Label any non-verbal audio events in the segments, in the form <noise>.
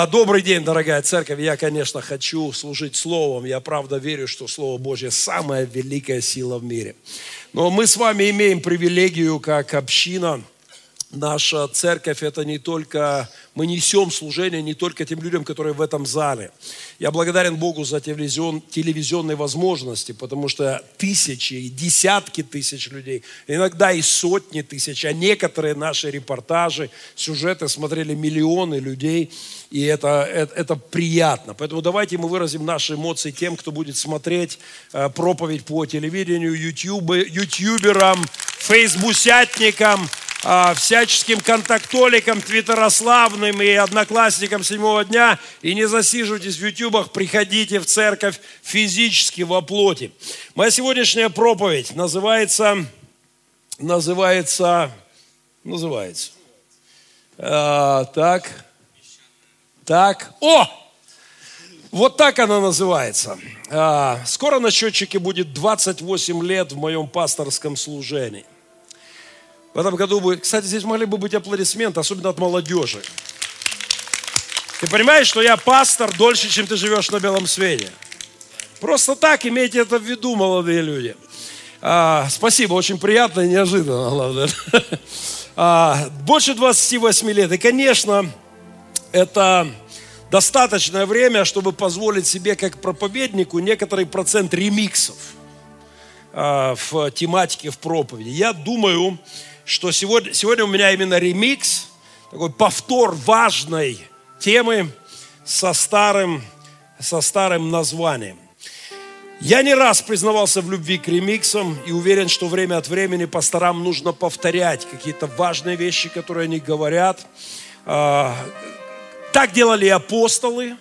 А, добрый день, дорогая церковь. Я, конечно, хочу служить Словом. Я правда верю, что Слово Божье самая великая сила в мире. Но мы с вами имеем привилегию, как община, наша церковь – это не только мы несем служение не только тем людям, которые в этом зале. Я благодарен Богу за телевизион, телевизионные возможности, потому что тысячи и десятки тысяч людей, иногда и сотни тысяч, а некоторые наши репортажи, сюжеты смотрели миллионы людей, и это, это, это приятно. Поэтому давайте мы выразим наши эмоции тем, кто будет смотреть э, проповедь по телевидению, ютуб, ютуберам, фейсбусятникам, а, всяческим контактоликам, твиттерославным и одноклассникам седьмого дня. И не засиживайтесь в ютубах, приходите в церковь физически во плоти. Моя сегодняшняя проповедь называется, называется, называется, а, так, так, о, вот так она называется. А, скоро на счетчике будет 28 лет в моем пасторском служении. В этом году будет, кстати, здесь могли бы быть аплодисменты, особенно от молодежи. Ты понимаешь, что я пастор дольше, чем ты живешь на белом свете? Просто так имейте это в виду, молодые люди. А, спасибо, очень приятно и неожиданно, главное. <laughs> А, больше 28 лет. И, конечно, это достаточное время, чтобы позволить себе, как проповеднику, некоторый процент ремиксов а, в тематике, в проповеди. Я думаю, что сегодня, сегодня у меня именно ремикс, такой повтор важной темы со старым, со старым названием. Я не раз признавался в любви к ремиксам и уверен, что время от времени пасторам нужно повторять какие-то важные вещи, которые они говорят. А, так делали апостолы,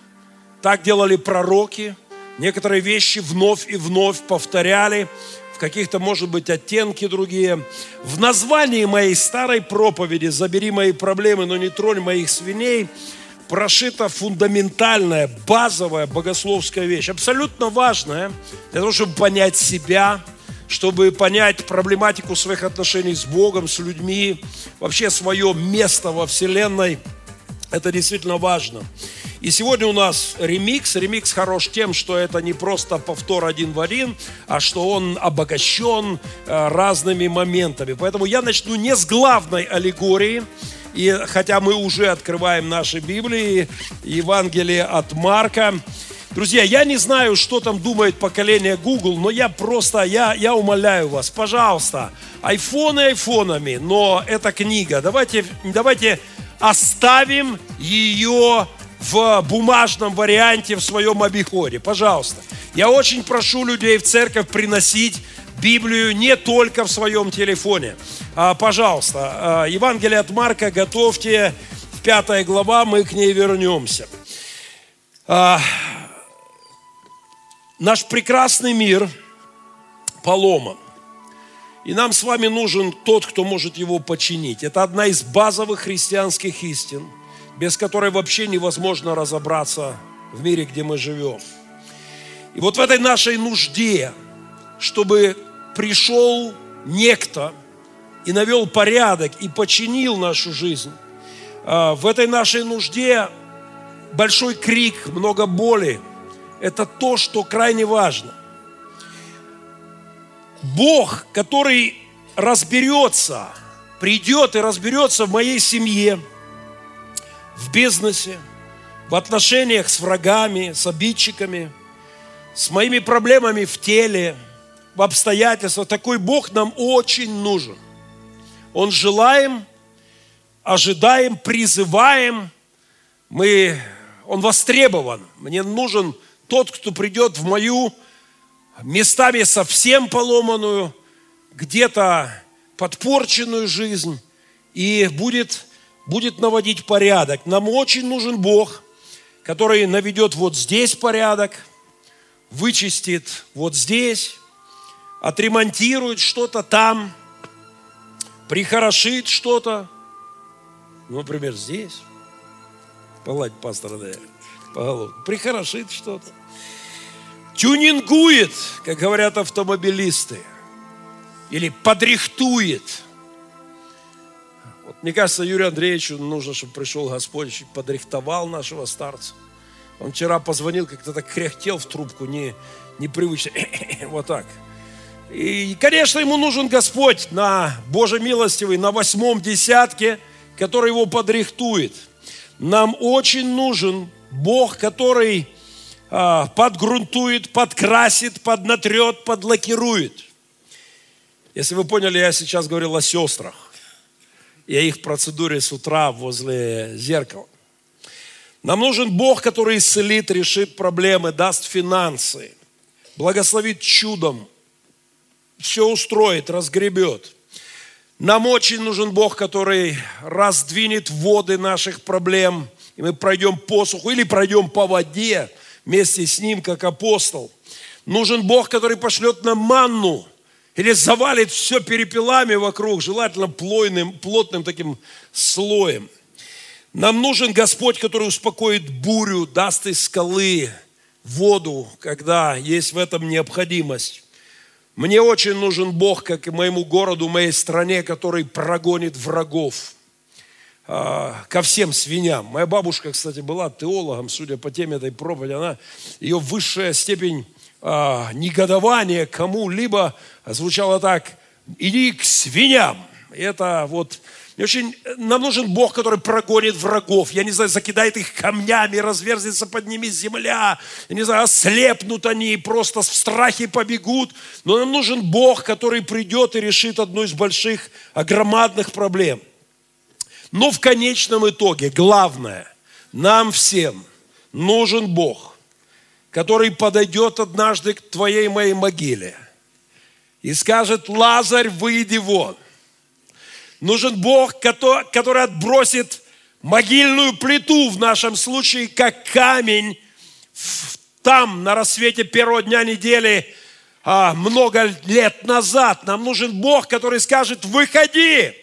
так делали пророки. Некоторые вещи вновь и вновь повторяли в каких-то, может быть, оттенки другие. В названии моей старой проповеди «Забери мои проблемы, но не тронь моих свиней» прошита фундаментальная, базовая богословская вещь, абсолютно важная для того, чтобы понять себя, чтобы понять проблематику своих отношений с Богом, с людьми, вообще свое место во Вселенной. Это действительно важно. И сегодня у нас ремикс. Ремикс хорош тем, что это не просто повтор один в один, а что он обогащен э, разными моментами. Поэтому я начну не с главной аллегории, и хотя мы уже открываем наши Библии, Евангелие от Марка, Друзья, я не знаю, что там думает поколение Google, но я просто, я, я умоляю вас, пожалуйста, айфоны айфонами, но эта книга, давайте, давайте оставим ее в бумажном варианте в своем обиходе. Пожалуйста. Я очень прошу людей в церковь приносить Библию не только в своем телефоне. А, пожалуйста, а, Евангелие от Марка готовьте, пятая глава, мы к ней вернемся. А, наш прекрасный мир поломан. И нам с вами нужен тот, кто может его починить. Это одна из базовых христианских истин – без которой вообще невозможно разобраться в мире, где мы живем. И вот в этой нашей нужде, чтобы пришел некто и навел порядок и починил нашу жизнь, а, в этой нашей нужде большой крик, много боли, это то, что крайне важно. Бог, который разберется, придет и разберется в моей семье – в бизнесе, в отношениях с врагами, с обидчиками, с моими проблемами в теле, в обстоятельствах. Такой Бог нам очень нужен. Он желаем, ожидаем, призываем. Мы, он востребован. Мне нужен тот, кто придет в мою местами совсем поломанную, где-то подпорченную жизнь и будет будет наводить порядок. Нам очень нужен Бог, который наведет вот здесь порядок, вычистит вот здесь, отремонтирует что-то там, прихорошит что-то. Ну, например, здесь. Погладь пастора, да, по. Прихорошит что-то. Тюнингует, как говорят автомобилисты. Или подрихтует – мне кажется, Юрию Андреевичу нужно, чтобы пришел Господь, чуть подрихтовал нашего старца. Он вчера позвонил, как-то так кряхтел в трубку, не, непривычно, <coughs> вот так. И, конечно, ему нужен Господь на Божий милостивый, на восьмом десятке, который его подрихтует. Нам очень нужен Бог, который подгрунтует, подкрасит, поднатрет, подлакирует. Если вы поняли, я сейчас говорил о сестрах и о их процедуре с утра возле зеркала. Нам нужен Бог, который исцелит, решит проблемы, даст финансы, благословит чудом, все устроит, разгребет. Нам очень нужен Бог, который раздвинет воды наших проблем, и мы пройдем посуху или пройдем по воде вместе с Ним, как апостол. Нужен Бог, который пошлет нам манну, или завалит все перепелами вокруг, желательно плойным, плотным таким слоем. Нам нужен Господь, который успокоит бурю, даст из скалы воду, когда есть в этом необходимость. Мне очень нужен Бог, как и моему городу, моей стране, который прогонит врагов ко всем свиньям. Моя бабушка, кстати, была теологом, судя по теме этой проповеди. Она, ее высшая степень а, негодование кому-либо звучало так, иди к свиньям. Это вот, мне очень, нам нужен Бог, который прогонит врагов, я не знаю, закидает их камнями, разверзется под ними земля, я не знаю, ослепнут они, просто в страхе побегут. Но нам нужен Бог, который придет и решит одну из больших, громадных проблем. Но в конечном итоге, главное, нам всем нужен Бог – который подойдет однажды к твоей моей могиле и скажет, Лазарь, выйди вон. Нужен Бог, который отбросит могильную плиту в нашем случае, как камень там, на рассвете первого дня недели, а, много лет назад. Нам нужен Бог, который скажет, выходи,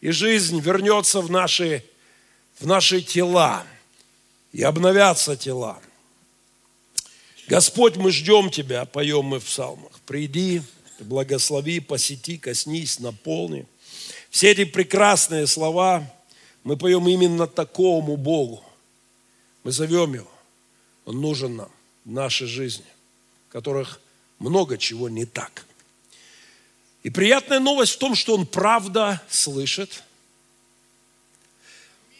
и жизнь вернется в наши, в наши тела, и обновятся тела. Господь, мы ждем Тебя, поем мы в псалмах. Приди, благослови, посети, коснись, наполни. Все эти прекрасные слова мы поем именно такому Богу. Мы зовем Его. Он нужен нам в нашей жизни, в которых много чего не так. И приятная новость в том, что Он правда слышит.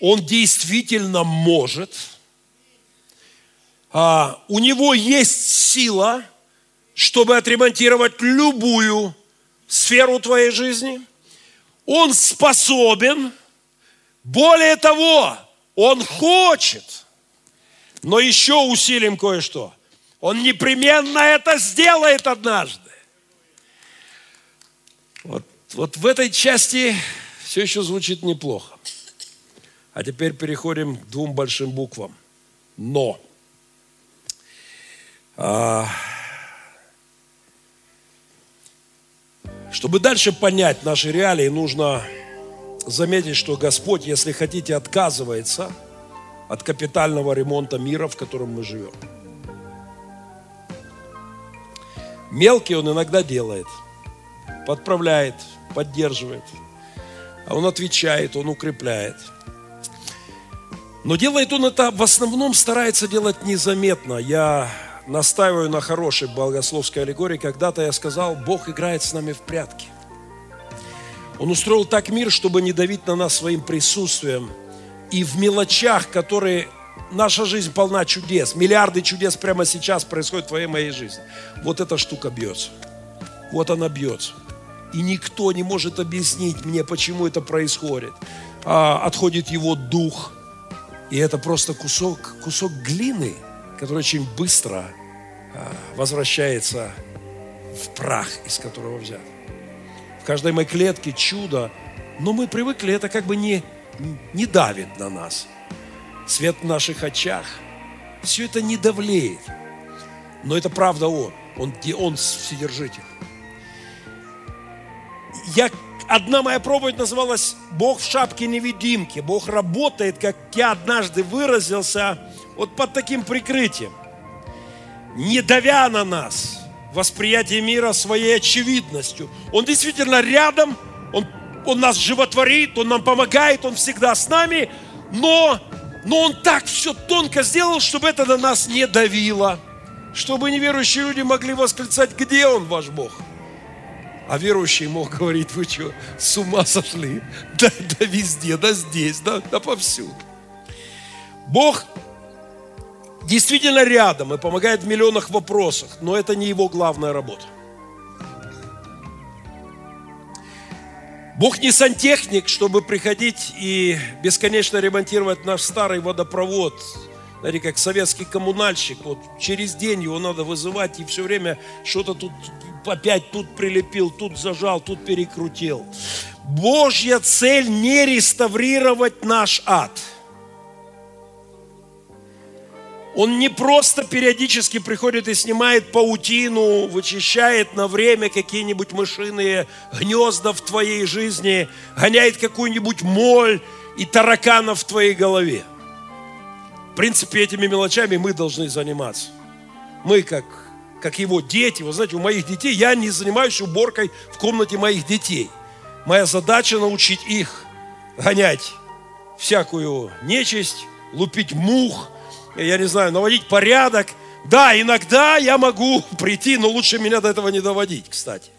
Он действительно может – а, у него есть сила, чтобы отремонтировать любую сферу твоей жизни. Он способен, более того, он хочет. Но еще усилим кое-что. Он непременно это сделает однажды. Вот, вот в этой части все еще звучит неплохо. А теперь переходим к двум большим буквам. Но. А, чтобы дальше понять наши реалии, нужно заметить, что Господь, если хотите, отказывается от капитального ремонта мира, в котором мы живем. Мелкий он иногда делает, подправляет, поддерживает, а он отвечает, он укрепляет – но делает он это в основном старается делать незаметно. Я настаиваю на хорошей богословской аллегории. Когда-то я сказал, Бог играет с нами в прятки. Он устроил так мир, чтобы не давить на нас своим присутствием. И в мелочах, которые наша жизнь полна чудес, миллиарды чудес прямо сейчас происходят в твоей моей жизни. Вот эта штука бьется. Вот она бьется. И никто не может объяснить мне, почему это происходит. А, отходит его дух. И это просто кусок, кусок глины, который очень быстро а, возвращается в прах, из которого взят. В каждой моей клетке чудо, но мы привыкли, это как бы не, не давит на нас. Свет в наших очах, все это не давлеет. Но это правда Он, Он, он вседержитель. Я, одна моя проповедь называлась «Бог в шапке невидимки». Бог работает, как я однажды выразился, вот под таким прикрытием – не давя на нас восприятие мира своей очевидностью. Он действительно рядом, он Он нас животворит, Он нам помогает, Он всегда с нами, но, но Он так все тонко сделал, чтобы это на нас не давило, чтобы неверующие люди могли восклицать, где Он, ваш Бог? А верующий мог говорить, вы что, с ума сошли? Да, да везде, да здесь, да, да повсюду. Бог действительно рядом и помогает в миллионах вопросах, но это не его главная работа. Бог не сантехник, чтобы приходить и бесконечно ремонтировать наш старый водопровод. Знаете, как советский коммунальщик, вот через день его надо вызывать и все время что-то тут опять тут прилепил, тут зажал, тут перекрутил. Божья цель не реставрировать наш ад – он не просто периодически приходит и снимает паутину, вычищает на время какие-нибудь мышиные гнезда в твоей жизни, гоняет какую-нибудь моль и тараканов в твоей голове. Принципе, этими мелочами мы должны заниматься. Мы, как, как его дети, вы знаете, у моих детей, я не занимаюсь уборкой в комнате моих детей. Моя задача научить их гонять всякую нечисть, лупить мух – я не знаю, наводить порядок. Да, иногда я могу <laughs> прийти, но лучше меня до этого не доводить, кстати.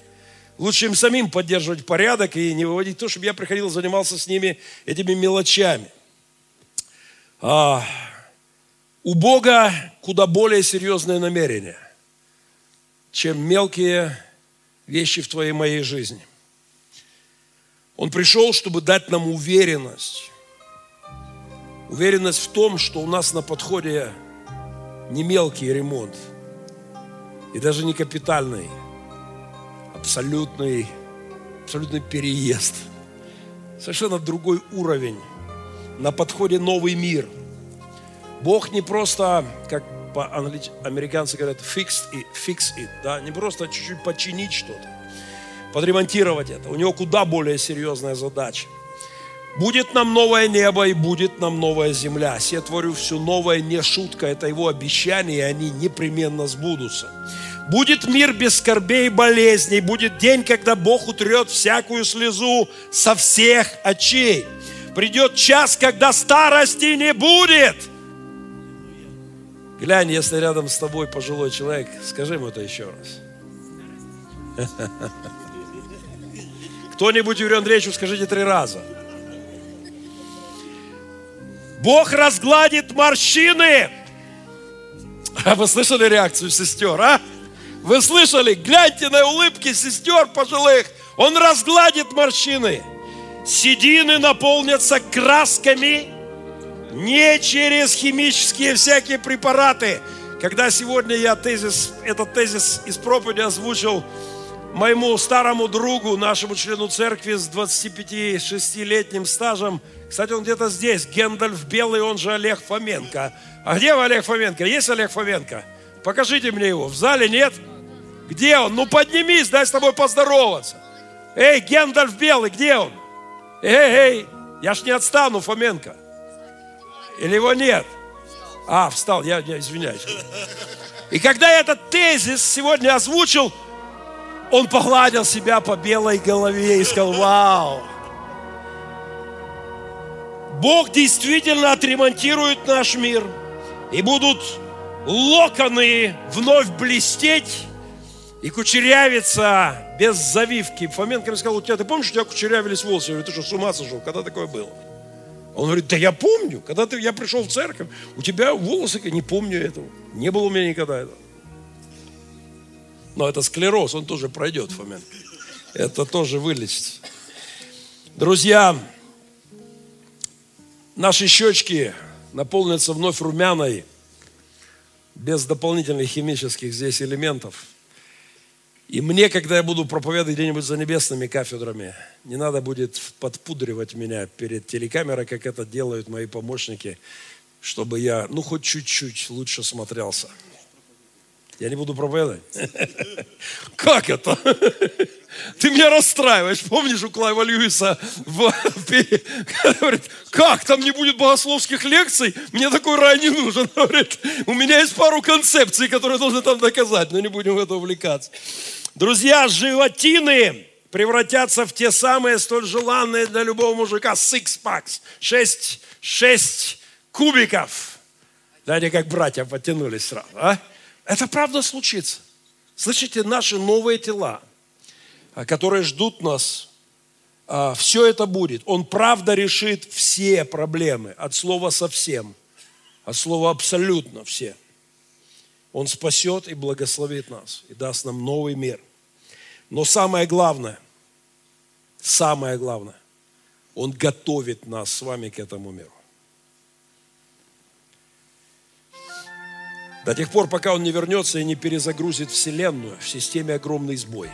Лучше им самим поддерживать порядок и не выводить то, чтобы я приходил, занимался с ними этими мелочами. А, у Бога куда более серьезные намерения, чем мелкие вещи в твоей моей жизни. Он пришел, чтобы дать нам уверенность, Уверенность в том, что у нас на подходе не мелкий ремонт и даже не капитальный, абсолютный, абсолютный переезд. Совершенно другой уровень. На подходе новый мир. Бог не просто, как по-американски говорят, fix it, fix it, да, не просто чуть-чуть починить что-то, подремонтировать это. У него куда более серьезная задача – Будет нам новое небо и будет нам новая земля. Я творю все новое, не шутка, это его обещание, и они непременно сбудутся. Будет мир без скорбей и болезней, будет день, когда Бог утрет всякую слезу со всех очей. Придет час, когда старости не будет. Глянь, если рядом с тобой пожилой человек, скажи ему это еще раз. Кто-нибудь Юрию Андреевичу скажите три раза. Бог разгладит морщины. А вы слышали реакцию сестер, а? Вы слышали? Гляньте на улыбки сестер пожилых. Он разгладит морщины. Седины наполнятся красками не через химические всякие препараты. Когда сегодня я тезис, этот тезис из проповеди озвучил моему старому другу, нашему члену церкви с 25-6-летним стажем – кстати, он где-то здесь, Гендальф Белый, он же Олег Фоменко. А где Олег Фоменко? Есть Олег Фоменко? Покажите мне его. В зале нет? Где он? Ну поднимись, дай с тобой поздороваться. Эй, Гендальф Белый, где он? Эй, эй, я ж не отстану, Фоменко. Или его нет? А, встал, я, я извиняюсь. И когда я этот тезис сегодня озвучил, он погладил себя по белой голове и сказал, вау, Бог действительно отремонтирует наш мир, и будут локоны вновь блестеть и кучерявиться без завивки. Фоменко мне сказал, у тебя, ты помнишь, у тебя кучерявились волосы? Я говорю, ты что, с ума сошел? Когда такое было? Он говорит, да я помню, когда ты, я пришел в церковь, у тебя волосы, не помню этого. Не было у меня никогда этого. Но это склероз, он тоже пройдет, Фоменко. Это тоже вылечится. Друзья, наши щечки наполнятся вновь румяной, без дополнительных химических здесь элементов. И мне, когда я буду проповедовать где-нибудь за небесными кафедрами, не надо будет подпудривать меня перед телекамерой, как это делают мои помощники, чтобы я, ну, хоть чуть-чуть лучше смотрелся. Я не буду проповедовать. <laughs> Как это? <laughs> Ты меня расстраиваешь. Помнишь у Клайва Льюиса <laughs> говорит, как там не будет богословских лекций? Мне такой рай не нужен. Говорит, у меня есть пару концепций, которые должны там доказать, но не будем в это увлекаться. Друзья, животины превратятся в те самые столь желанные для любого мужика six packs, шесть, шесть кубиков. Знаете, как братья подтянулись сразу, а? Это правда случится. Слышите, наши новые тела, а, которые ждут нас, а, все это будет. Он правда решит все проблемы, от слова совсем, от слова абсолютно все. Он спасет и благословит нас, и даст нам новый мир. Но самое главное, самое главное, Он готовит нас с вами к этому миру. До тех пор, пока Он не вернется и не перезагрузит Вселенную в системе огромный сбой.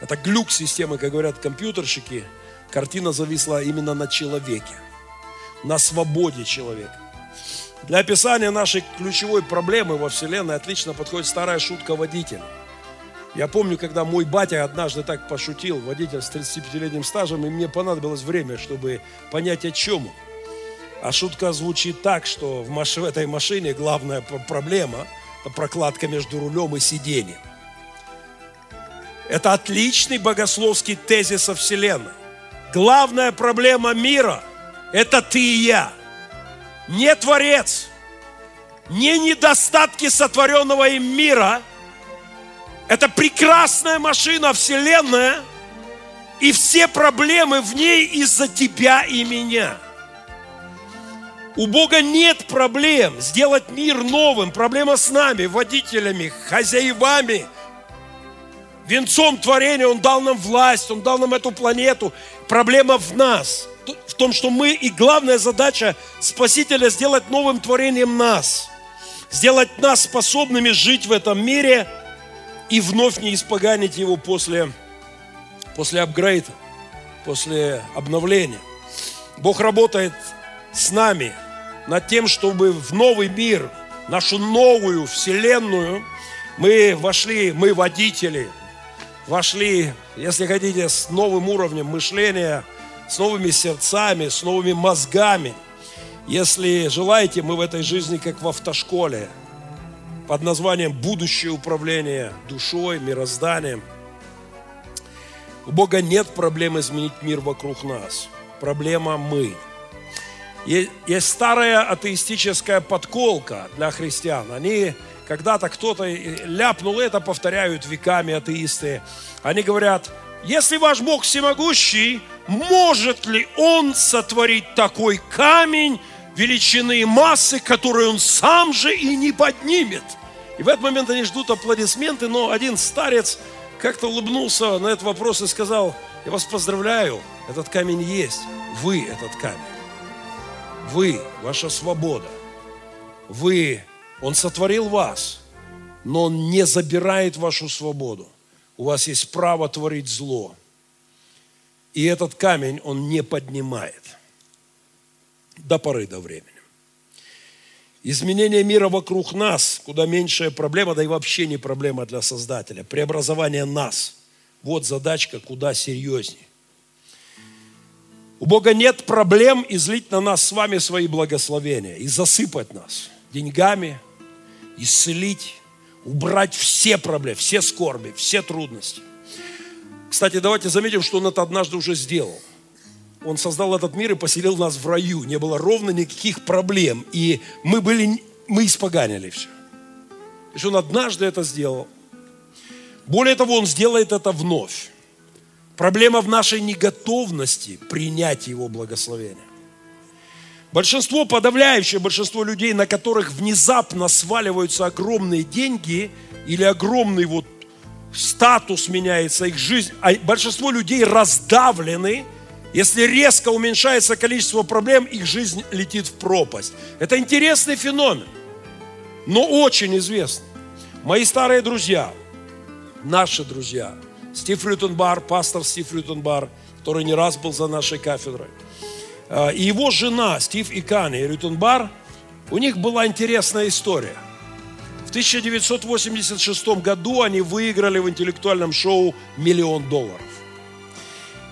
Это глюк системы, как говорят компьютерщики. Картина зависла именно на человеке, на свободе человека. Для описания нашей ключевой проблемы во Вселенной отлично подходит старая шутка водителя. Я помню, когда мой батя однажды так пошутил, водитель с 35-летним стажем, и мне понадобилось время, чтобы понять, о чем он. А шутка звучит так, что в, маш... в этой машине главная проблема – прокладка между рулем и сиденьем. Это отличный богословский тезис о Вселенной. Главная проблема мира – это ты и я. Не Творец, не недостатки сотворенного им мира. Это прекрасная машина Вселенная, и все проблемы в ней из-за тебя и меня – у Бога нет проблем сделать мир новым. Проблема с нами, водителями, хозяевами, венцом творения. Он дал нам власть, Он дал нам эту планету. Проблема в нас, в том, что мы, и главная задача Спасителя сделать новым творением нас. Сделать нас способными жить в этом мире и вновь не испоганить его после, после апгрейда, после обновления. Бог работает с нами – над тем, чтобы в новый мир, нашу новую вселенную, мы вошли, мы водители, вошли, если хотите, с новым уровнем мышления, с новыми сердцами, с новыми мозгами. Если желаете, мы в этой жизни как в автошколе, под названием «Будущее управление душой, мирозданием». У Бога нет проблем изменить мир вокруг нас. Проблема мы – есть старая атеистическая подколка для христиан. Они когда-то кто-то ляпнул это, повторяют веками атеисты. Они говорят, если ваш Бог всемогущий, может ли Он сотворить такой камень величины массы, который Он сам же и не поднимет? И в этот момент они ждут аплодисменты, но один старец как-то улыбнулся на этот вопрос и сказал, я вас поздравляю, этот камень есть, вы этот камень. Вы, ваша свобода. Вы, Он сотворил вас, но Он не забирает вашу свободу. У вас есть право творить зло. И этот камень Он не поднимает до поры до времени. Изменение мира вокруг нас, куда меньшая проблема, да и вообще не проблема для Создателя. Преобразование нас. Вот задачка куда серьезнее. У Бога нет проблем излить на нас с вами свои благословения и засыпать нас деньгами, исцелить, убрать все проблемы, все скорби, все трудности. Кстати, давайте заметим, что Он это однажды уже сделал. Он создал этот мир и поселил нас в раю. Не было ровно никаких проблем. И мы были, мы испоганили все. То есть Он однажды это сделал. Более того, Он сделает это вновь. Проблема в нашей неготовности принять Его благословение. Большинство, подавляющее большинство людей, на которых внезапно сваливаются огромные деньги или огромный вот статус меняется, их жизнь, а большинство людей раздавлены, если резко уменьшается количество проблем, их жизнь летит в пропасть. Это интересный феномен, но очень известный. Мои старые друзья, наши друзья – Стив Рютенбар, пастор Стив Рютенбар, который не раз был за нашей кафедрой. А, и его жена, Стив Икани Рютенбар, у них была интересная история. В 1986 году они выиграли в интеллектуальном шоу миллион долларов.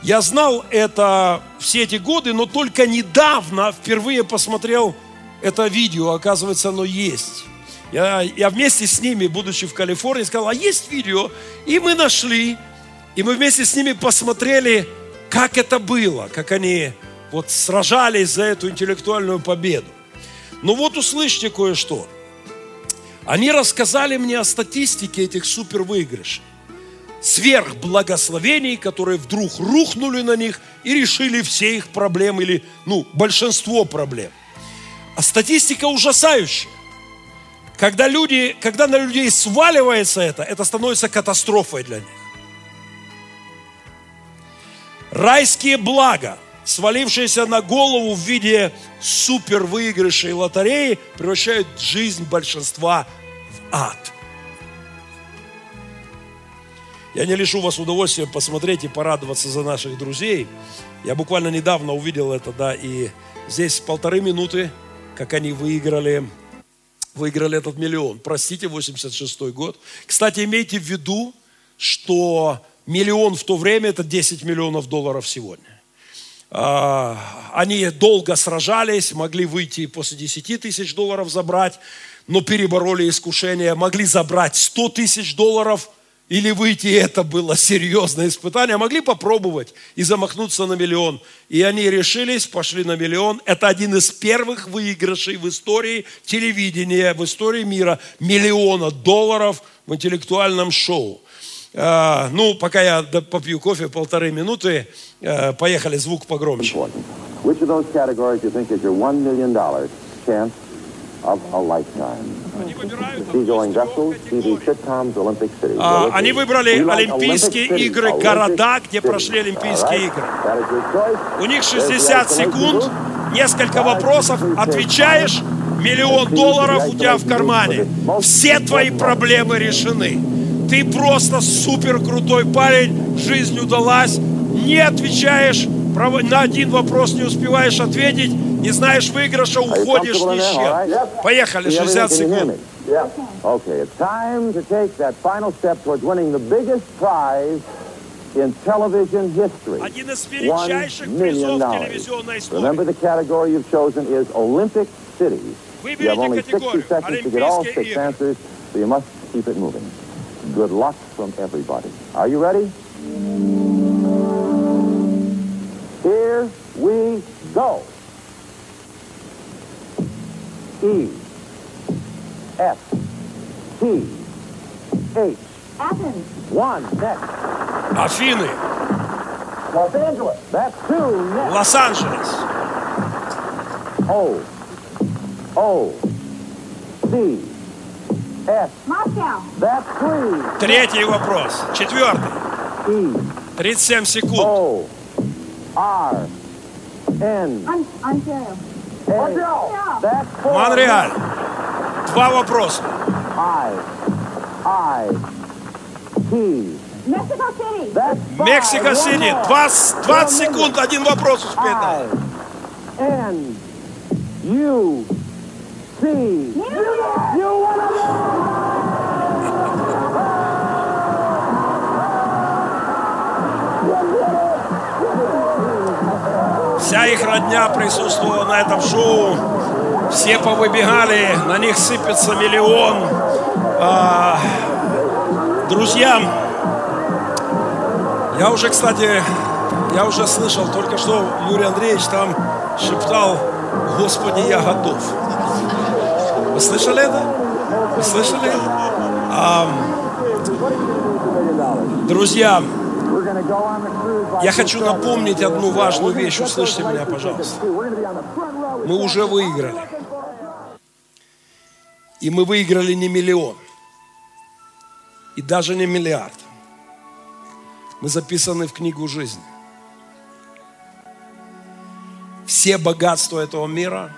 Я знал это все эти годы, но только недавно впервые посмотрел это видео. Оказывается, оно есть. Я, я вместе с ними, будучи в Калифорнии, сказал, а есть видео? И мы нашли И мы вместе с ними посмотрели, как это было, как они вот сражались за эту интеллектуальную победу. Ну вот услышьте кое-что. Они рассказали мне о статистике этих супервыигрышей. Сверхблагословений, которые вдруг рухнули на них и решили все их проблемы или, ну, большинство проблем. А статистика ужасающая. Когда, люди, когда на людей сваливается это, это становится катастрофой для них. Райские блага, свалившиеся на голову в виде супервыигрышей лотереи, превращают жизнь большинства в ад. Я не лишу вас удовольствия посмотреть и порадоваться за наших друзей. Я буквально недавно увидел это, да, и здесь полторы минуты, как они выиграли, выиграли этот миллион. Простите, 86 год. Кстати, имейте в виду, что миллион в то время – это 10 миллионов долларов сегодня. А, они долго сражались, могли выйти после 10 тысяч долларов забрать, но перебороли искушение, могли забрать 100 тысяч долларов или выйти, это было серьезное испытание, могли попробовать и замахнуться на миллион. И они решились, пошли на миллион. Это один из первых выигрышей в истории телевидения, в истории мира. Миллиона долларов в интеллектуальном шоу. А, ну, пока я попью кофе полторы минуты, а, поехали, звук погромче. Which of those categories you think is your one million dollar chance А, они выбрали Олимпийские игры, города, где прошли Олимпийские игры. У них 60 секунд, несколько вопросов, отвечаешь, миллион долларов у тебя в кармане. Все твои проблемы решены. Ты просто супер крутой парень, жизнь удалась, не отвечаешь, на один вопрос не успеваешь ответить, не знаешь выигрыша, уходишь ни с чем. Поехали, 60 секунд. Okay, it's time to take that final step towards winning the biggest prize in television history. Один из величайших призов телевизионной истории. Remember the category you've chosen is Olympic cities. You have only 60 seconds to get all six answers, so you must keep it moving. Good luck from everybody. Are you ready? Here we go. E F T H Athens. One next. Афины. Los Angeles. That's two next. Лос-Анджелес. O O C F. Moscow. That's three. Третий вопрос. Четвертый. E. 37 секунд. O R N. Ontario. Монреаль. Два вопроса. I, I, T. Мексика Сити. 20, 20 секунд, один вопрос успеть. N, U, C. You wanna Вся их родня присутствовала на этом шоу. Все повыбегали, на них сыпется миллион. А, друзья, я уже, кстати, я уже слышал, только что Юрий Андреевич там шептал, Господи, я готов. Вы слышали это? Вы слышали? А, друзья, я хочу напомнить одну важную вещь. Услышьте меня, пожалуйста. Мы уже выиграли. И мы выиграли не миллион. И даже не миллиард. Мы записаны в книгу жизни. Все богатства этого мира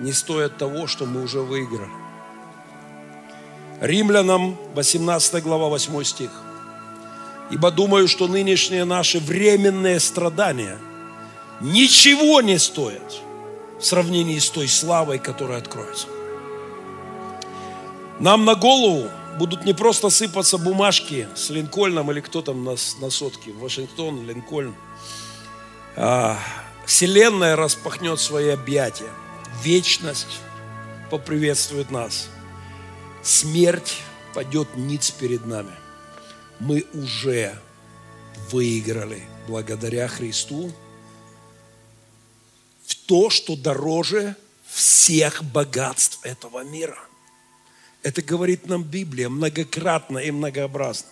не стоят того, что мы уже выиграли. Римлянам 18 глава 8 стих. Ибо думаю, что нынешние наши временные страдания ничего не стоят в сравнении с той славой, которая откроется. Нам на голову будут не просто сыпаться бумажки с Линкольном или кто там на, на сотке, Вашингтон, Линкольн. А, вселенная распахнет свои объятия. Вечность поприветствует нас. Смерть падет ниц перед нами – мы уже выиграли благодаря Христу в то, что дороже всех богатств этого мира. Это говорит нам Библия многократно и многообразно.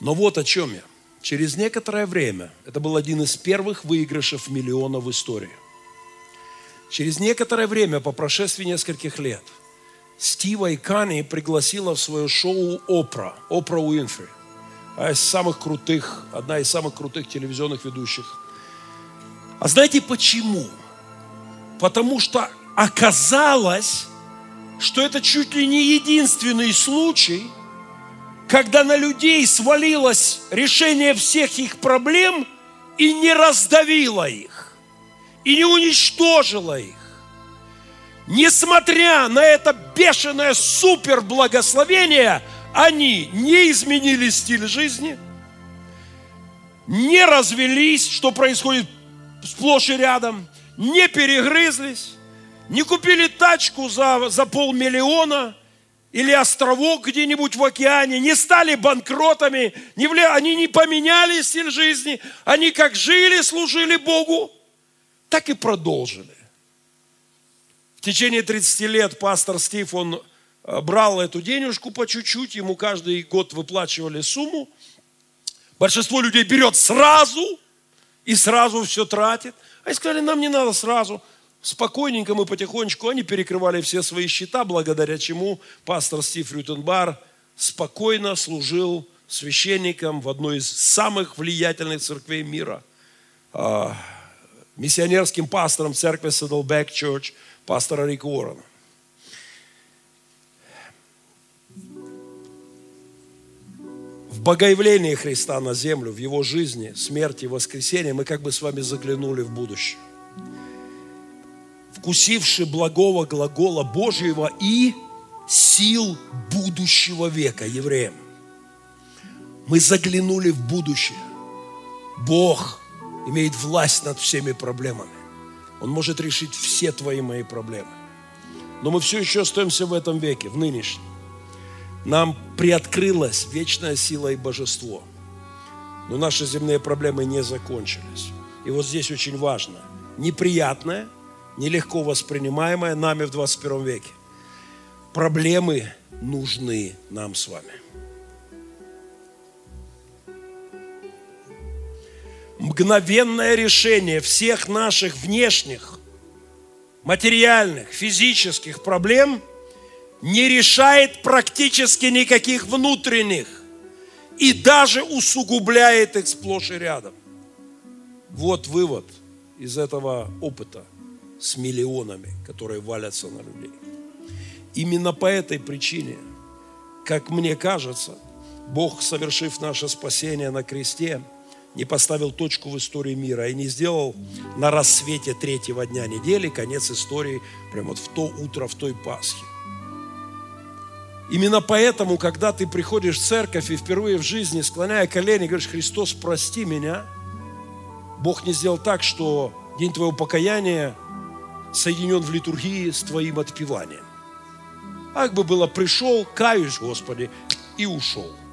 Но вот о чем я. Через некоторое время, это был один из первых выигрышев миллиона в истории. Через некоторое время, по прошествии нескольких лет, Стива и Кани пригласила в свое шоу Опра, Опра Уинфри. Из самых крутых, одна из самых крутых телевизионных ведущих. А знаете почему? Потому что оказалось, что это чуть ли не единственный случай, когда на людей свалилось решение всех их проблем и не раздавило их, и не уничтожило их. Несмотря на это бешеное супер благословение, они не изменили стиль жизни, не развелись, что происходит сплошь и рядом, не перегрызлись, не купили тачку за, за полмиллиона или островок где-нибудь в океане, не стали банкротами, не вля... они не поменяли стиль жизни, они как жили, служили Богу, так и продолжили течение 30 лет пастор Стив, он э, брал эту денежку по чуть-чуть, ему каждый год выплачивали сумму. Большинство людей берет сразу и сразу все тратит. А сказали, нам не надо сразу. Спокойненько мы потихонечку, они перекрывали все свои счета, благодаря чему пастор Стив Рютенбар спокойно служил священником в одной из самых влиятельных церквей мира. А, миссионерским пастором церкви Saddleback Church – пастора Рика Уоррена. В богоявлении Христа на землю, в Его жизни, смерти воскресении мы как бы с вами заглянули в будущее. Вкусивши благого глагола Божьего и сил будущего века евреям. Мы заглянули в будущее. Бог имеет власть над всеми проблемами. Он может решить все твои мои проблемы. Но мы все еще остаемся в этом веке, в нынешнем. Нам приоткрылась вечная сила и божество. Но наши земные проблемы не закончились. И вот здесь очень важно. Неприятное, нелегко воспринимаемое нами в 21 веке. Проблемы нужны нам с вами. Мгновенное решение всех наших внешних, материальных, физических проблем не решает практически никаких внутренних и даже усугубляет их сплошь и рядом. Вот вывод из этого опыта с миллионами, которые валятся на людей. Именно по этой причине, как мне кажется, Бог, совершив наше спасение на кресте – не поставил точку в истории мира и не сделал на рассвете третьего дня недели конец истории прямо вот в то утро, в той Пасхе. Именно поэтому, когда ты приходишь в церковь и впервые в жизни, склоняя колени, говоришь, Христос, прости меня, Бог не сделал так, что день твоего покаяния соединен в литургии с твоим отпеванием. Как бы было, пришел, каюсь, Господи, и ушел –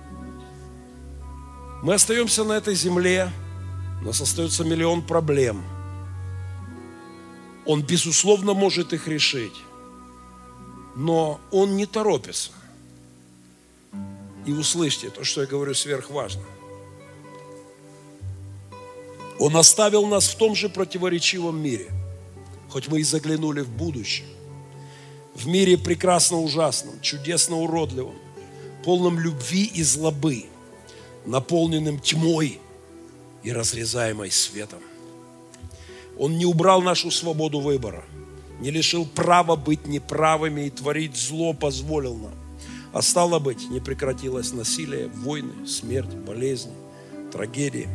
мы остаемся на этой земле, у нас остается миллион проблем. Он, безусловно, может их решить, но он не торопится. И услышьте, то, что я говорю, сверхважно. Он оставил нас в том же противоречивом мире, хоть мы и заглянули в будущее. В мире прекрасно ужасном, чудесно уродливом, полном любви и злобы – наполненным тьмой и разрезаемой светом. Он не убрал нашу свободу выбора, не лишил права быть неправыми и творить зло позволил нам. А стало быть, не прекратилось насилие, войны, смерть, болезни, трагедии.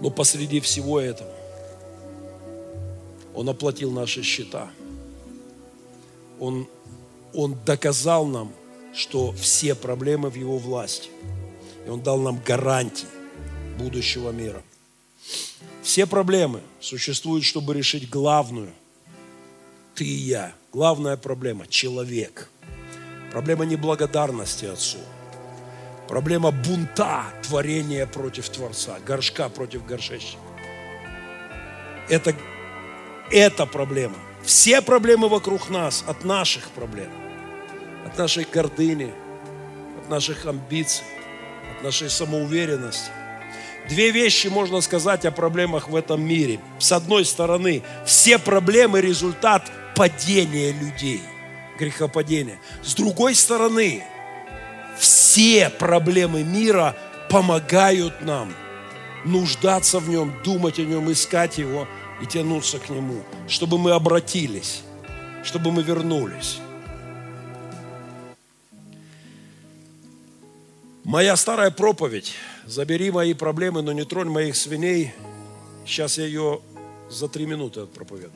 Но посреди всего этого Он оплатил наши счета. Он, он доказал нам, что все проблемы в Его власти – и Он дал нам гарантии будущего мира. Все проблемы существуют, чтобы решить главную. Ты и я. Главная проблема – человек. Проблема неблагодарности Отцу. Проблема бунта, творения против Творца, горшка против горшечника. Это, это проблема. Все проблемы вокруг нас от наших проблем, от нашей гордыни, от наших амбиций, нашей самоуверенности. Две вещи можно сказать о проблемах в этом мире. С одной стороны, все проблемы – результат падения людей, грехопадения. С другой стороны, все проблемы мира помогают нам нуждаться в нем, думать о нем, искать его и тянуться к нему, чтобы мы обратились, чтобы мы вернулись. Моя старая проповедь «Забери мои проблемы, но не тронь моих свиней» Сейчас я ее за три минуты проповедую.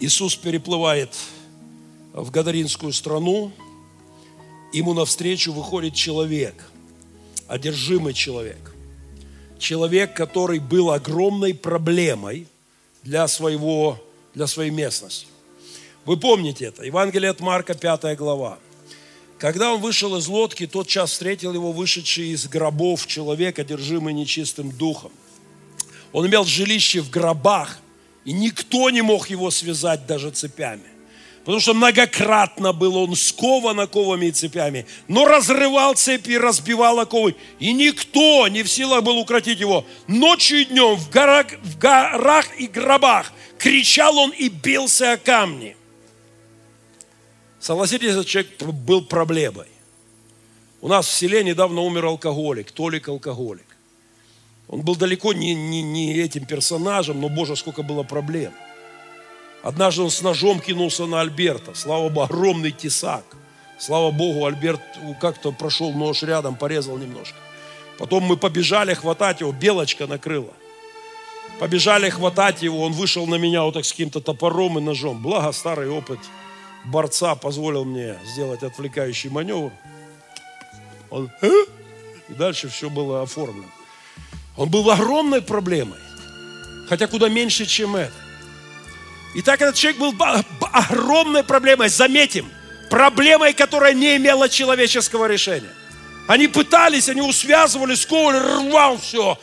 Иисус переплывает в Гадаринскую страну, ему навстречу выходит человек, одержимый человек. Человек, который был огромной проблемой для, своего, для своей местности. Вы помните это. Евангелие от Марка, 5 глава. Когда он вышел из лодки, тот час встретил его вышедший из гробов человек, одержимый нечистым духом. Он имел жилище в гробах, и никто не мог его связать даже цепями. Потому что многократно был он скован оковами и цепями, но разрывал цепи, разбивал оковы. И никто не в силах был укротить его. Ночью и днем в горах, в горах и гробах кричал он и бился о камни. Согласитесь, этот человек был проблемой. У нас в селе недавно умер алкоголик, Толик алкоголик. Он был далеко не, не, не этим персонажем, но, Боже, сколько было проблем. Однажды он с ножом кинулся на Альберта. Слава Богу, огромный тесак. Слава Богу, Альберт как-то прошел нож рядом, порезал немножко. Потом мы побежали хватать его, белочка накрыла. Побежали хватать его, он вышел на меня вот так с каким-то топором и ножом. Благо старый опыт борца позволил мне сделать отвлекающий маневр. Он, «Э?» и дальше все было оформлено. Он был огромной проблемой, хотя куда меньше, чем это. И так этот человек был огромной проблемой, заметим, проблемой, которая не имела человеческого решения. Они пытались, они усвязывали, сковывали, рвал все.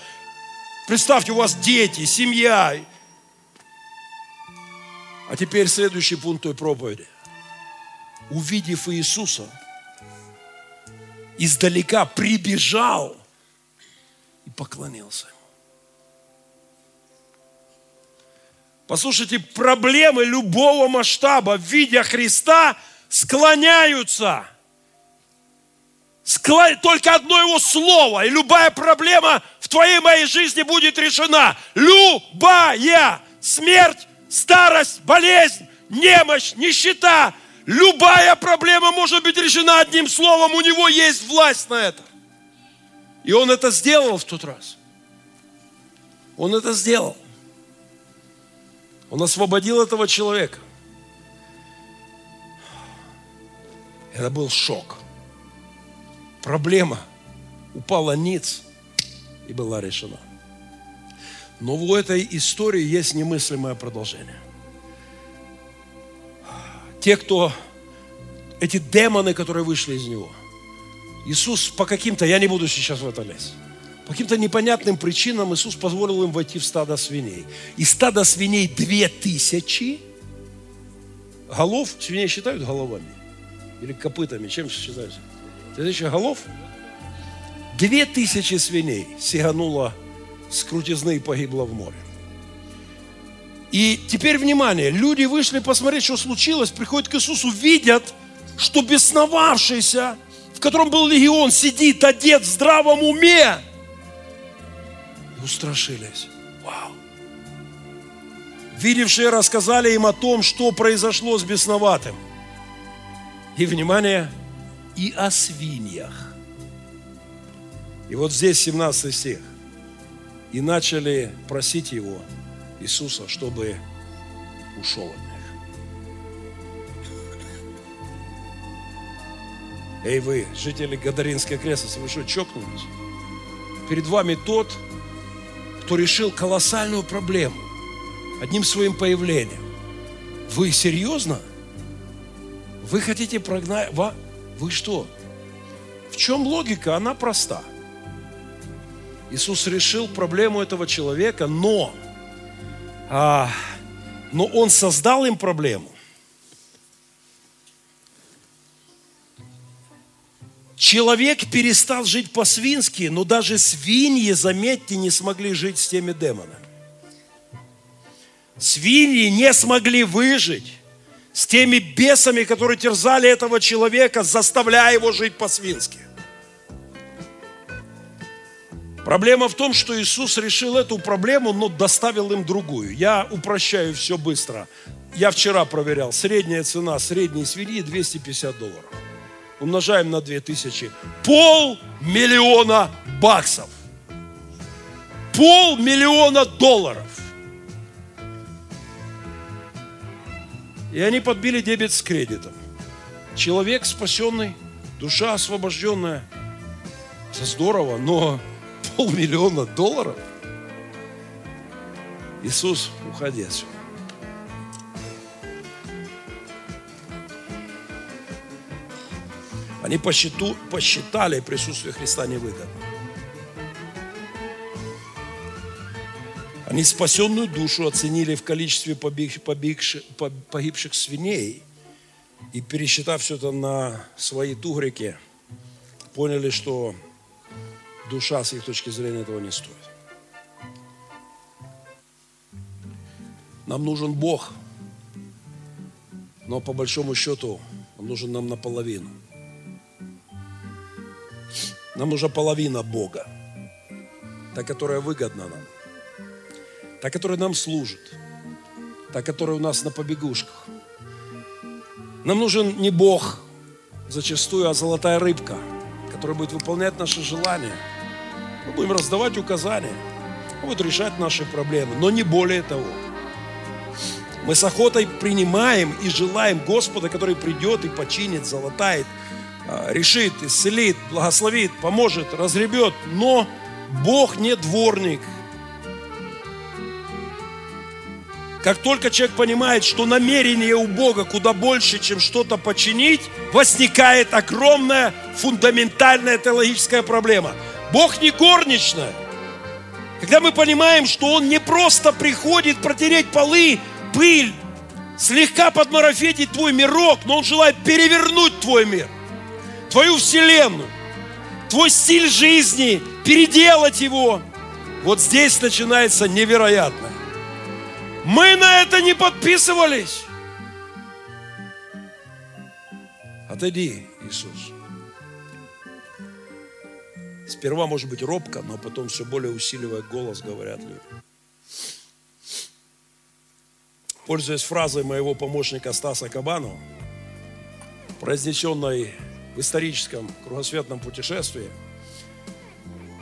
Представьте, у вас дети, семья. А теперь следующий пункт той проповеди. Увидев Иисуса, издалека прибежал и поклонился ему. Послушайте, проблемы любого масштаба, видя Христа, склоняются. Склон... Только одно его слово, и любая проблема в твоей моей жизни будет решена. Любая смерть, старость, болезнь, немощь, нищета, любая проблема может быть решена одним словом, у него есть власть на это. И он это сделал в тот раз. Он это сделал. Он освободил этого человека. Это был шок. Проблема упала ниц и была решена. Но в этой истории есть немыслимое продолжение. Те, кто, эти демоны, которые вышли из него, Иисус по каким-то, я не буду сейчас в это лезть, по каким-то непонятным причинам Иисус позволил им войти в стадо свиней. И стадо свиней две тысячи голов, свиней считают головами или копытами, чем считают? Тысяча голов? Две тысячи свиней сигануло с крутизны и погибло в море. И теперь внимание, люди вышли посмотреть, что случилось, приходят к Иисусу, видят, что бесновавшийся, в котором был легион, сидит одет в здравом уме устрашились. Вау. Видевшие рассказали им о том, что произошло с бесноватым. И, внимание, и о свиньях. И вот здесь 17 стих. И начали просить его, Иисуса, чтобы ушел от них. Эй вы, жители Гадаринской окрестности, вы что, чокнулись? Перед вами тот, кто решил колоссальную проблему одним своим появлением. Вы серьезно? Вы хотите прогнать... Вы что? В чем логика? Она проста. Иисус решил проблему этого человека, но, а, но Он создал им проблему. Человек перестал жить по-свински, но даже свиньи, заметьте, не смогли жить с теми демонами. Свиньи не смогли выжить с теми бесами, которые терзали этого человека, заставляя его жить по-свински. Проблема в том, что Иисус решил эту проблему, но доставил им другую. Я упрощаю все быстро. Я вчера проверял. Средняя цена средней свиньи 250 долларов. Умножаем на 2000. Полмиллиона баксов. Полмиллиона долларов. И они подбили дебет с кредитом. Человек спасенный, душа освобожденная. Это здорово, но полмиллиона долларов? Иисус, уходи отсюда. Они посчиту, посчитали присутствие Христа невыгодно. Они спасенную душу оценили в количестве побегших, побегших, погибших свиней и пересчитав все это на свои тугрики, поняли, что душа с их точки зрения этого не стоит. Нам нужен Бог, но по большому счету он нужен нам наполовину. Нам нужна половина Бога, та, которая выгодна нам та, которая нам служит, та, которая у нас на побегушках. Нам нужен не Бог зачастую, а золотая рыбка, которая будет выполнять наши желания. Мы будем раздавать указания, будет решать наши проблемы, но не более того. Мы с охотой принимаем и желаем Господа, который придет и починит, золотает, а, решит, исцелит, благословит, поможет, разребет. Но Бог не дворник – Как только человек понимает, что намерение у Бога куда больше, чем что-то починить, возникает огромная фундаментальная теологическая проблема. Бог не горничная. Когда мы понимаем, что Он не просто приходит протереть полы, пыль, слегка подмарафетить твой мирок, но Он желает перевернуть твой мир, твою вселенную, твой стиль жизни, переделать его. Вот здесь начинается невероятное. Мы на это не подписывались. Отойди, Иисус. Сперва может быть робко, но потом все более усиливая голос, говорят люди. Пользуясь фразой моего помощника Стаса Кабанова, произнесенной в историческом кругосветном путешествии,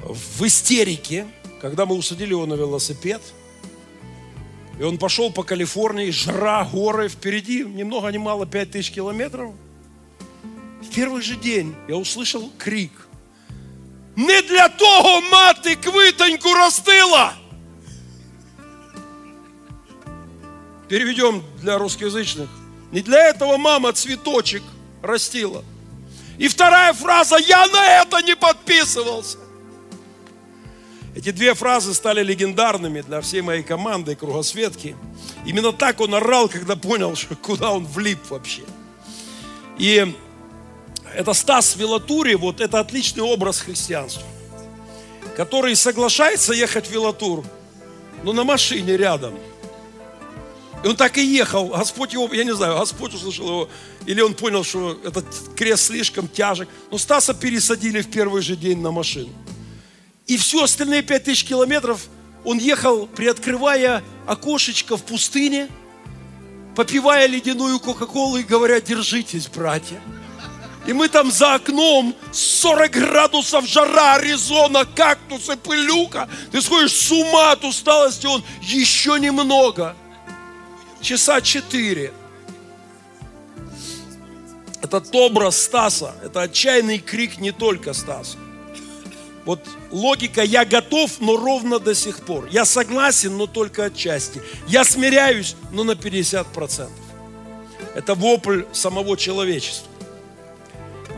в истерике, когда мы усадили его на велосипед – и он пошел по Калифорнии, жра, горы, впереди ни много ни мало 5 тысяч километров. В первый же день я услышал крик. Не для того мати квитоньку растила. Переведем для русскоязычных. Не для этого мама цветочек растила. И вторая фраза, я на это не подписывался. Эти две фразы стали легендарными для всей моей команды кругосветки. Именно так он орал, когда понял, куда он влип вообще. И это Стас Вилатури, вот это отличный образ христианства, который соглашается ехать в Вилатур, но на машине рядом. И он так и ехал. Господь его, я не знаю, Господь услышал его, или он понял, что этот крест слишком тяжек. Но Стаса пересадили в первый же день на машину. И все остальные пять тысяч километров он ехал, приоткрывая окошечко в пустыне, попивая ледяную Кока-Колу и говоря, держитесь, братья. И мы там за окном 40 градусов жара, Аризона, кактусы, пылюка. Ты сходишь с ума от усталости, он еще немного. Часа четыре. Этот образ Стаса, это отчаянный крик не только Стаса. Вот логика «я готов, но ровно до сих пор». Я согласен, но только отчасти. Я смиряюсь, но на 50%. Это вопль самого человечества.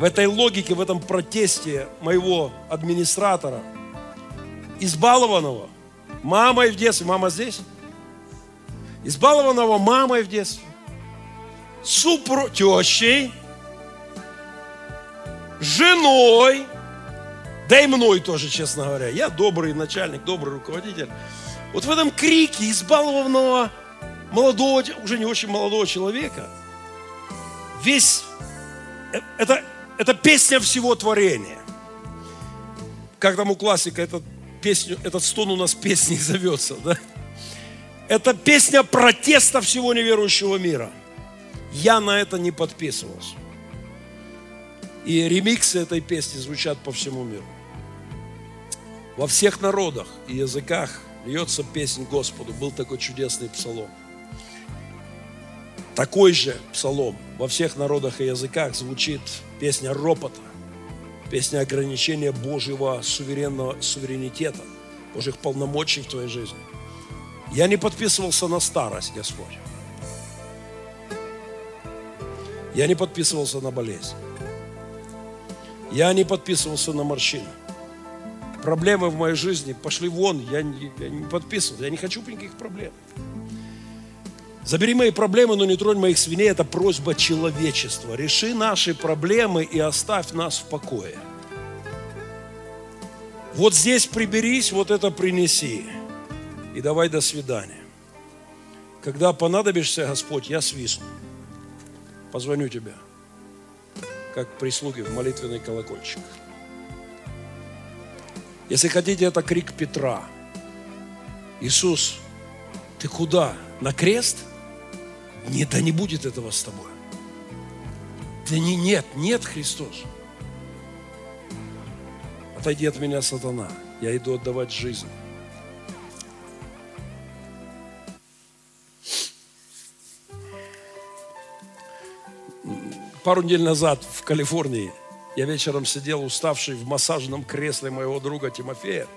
В этой логике, в этом протесте моего администратора, избалованного мамой в детстве, мама здесь, избалованного мамой в детстве, супру, тещей, женой, да и мной тоже, честно говоря. Я добрый начальник, добрый руководитель. Вот в этом крике избалованного молодого, уже не очень молодого человека, весь, э, это, это песня всего творения. Как там у классика, этот, песню, этот стон у нас песней <laughs> зовется, да? Это песня протеста всего неверующего мира. Я на это не подписывался. И ремиксы этой песни звучат по всему миру. Во всех народах и языках льется песнь Господу. Был такой чудесный псалом. Такой же псалом во всех народах и языках звучит песня ропота, песня ограничения Божьего суверенного суверенитета, Божьих полномочий в твоей жизни – я не подписывался на старость, Господь. Я не подписывался на болезнь. Я не подписывался на морщины. Проблемы в моей жизни пошли вон, я не, я не подписывался, я не хочу никаких проблем. Забери мои проблемы, но не тронь моих свиней. Это просьба человечества. Реши наши проблемы и оставь нас в покое. Вот здесь приберись, вот это принеси и давай до свидания. Когда понадобишься, Господь, я свистну. Позвоню тебе, как прислуги в молитвенный колокольчик. Если хотите, это крик Петра. Иисус, ты куда? На крест? Нет, да не будет этого с тобой. Да не, нет, нет, Христос. Отойди от меня, сатана. Я иду отдавать жизнь. пару недель назад в Калифорнии я вечером сидел уставший в массажном кресле моего друга Тимофея,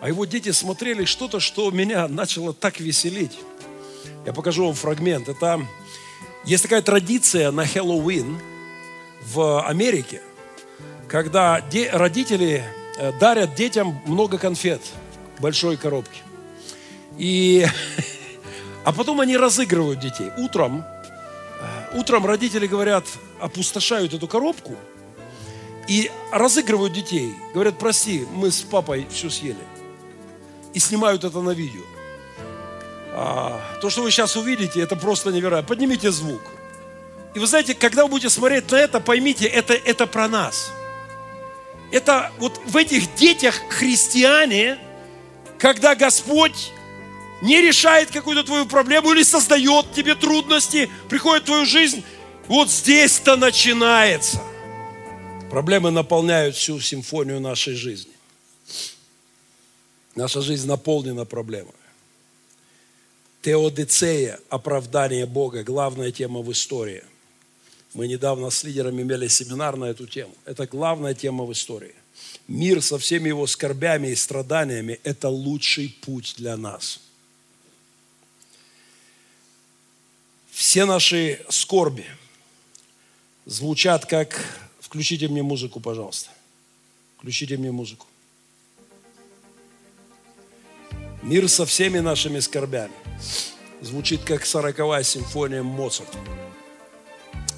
а его дети смотрели что-то, что меня начало так веселить. Я покажу вам фрагмент. Это есть такая традиция на Хэллоуин в Америке, когда де, родители э, дарят детям много конфет большой коробке. И, <laughs> а потом они разыгрывают детей. Утром утром родители говорят, опустошают эту коробку и разыгрывают детей. Говорят, прости, мы с папой все съели. И снимают это на видео. А, то, что вы сейчас увидите, это просто невероятно. Поднимите звук. И вы знаете, когда вы будете смотреть на это, поймите, это, это про нас. Это вот в этих детях христиане, когда Господь не решает какую-то твою проблему или создает тебе трудности, приходит в твою жизнь, вот здесь-то начинается. Проблемы наполняют всю симфонию нашей жизни. Наша жизнь наполнена проблемами. Теодицея, оправдание Бога, главная тема в истории. Мы недавно с лидерами имели семинар на эту тему. Это главная тема в истории. Мир со всеми его скорбями и страданиями – это лучший путь для нас – Все наши скорби звучат как... Включите мне музыку, пожалуйста. Включите мне музыку. Мир со всеми нашими скорбями звучит как сороковая симфония Моцарта.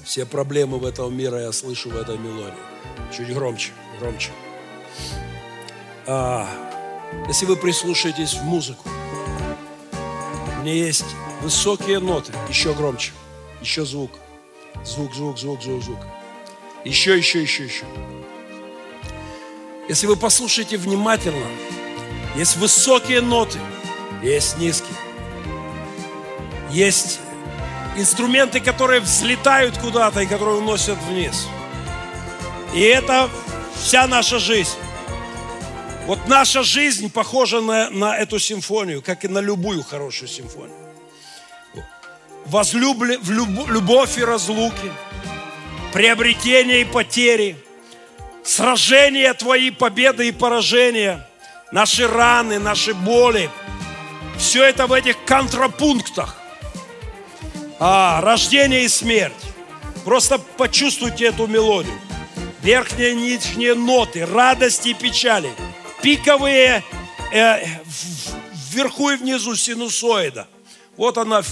Все проблемы в этом мире я слышу в этой мелодии. Чуть громче, громче. А, если вы прислушаетесь в музыку, мне есть Высокие ноты. Еще громче. Еще звук. Звук, звук, звук, звук, звук. Еще, еще, еще, еще. Если вы послушаете внимательно, есть высокие ноты, есть низкие. Есть инструменты, которые взлетают куда-то и которые уносят вниз. И это вся наша жизнь. Вот наша жизнь похожа на, на эту симфонию, как и на любую хорошую симфонию возлюбле, в любовь и разлуки, приобретение и потери, сражения твои, победы и поражения, наши раны, наши боли. Все это в этих контрапунктах. А, рождение и смерть. Просто почувствуйте эту мелодию. верхние и нижние ноты, радости и печали, пиковые э, вверху и внизу синусоида. Вот она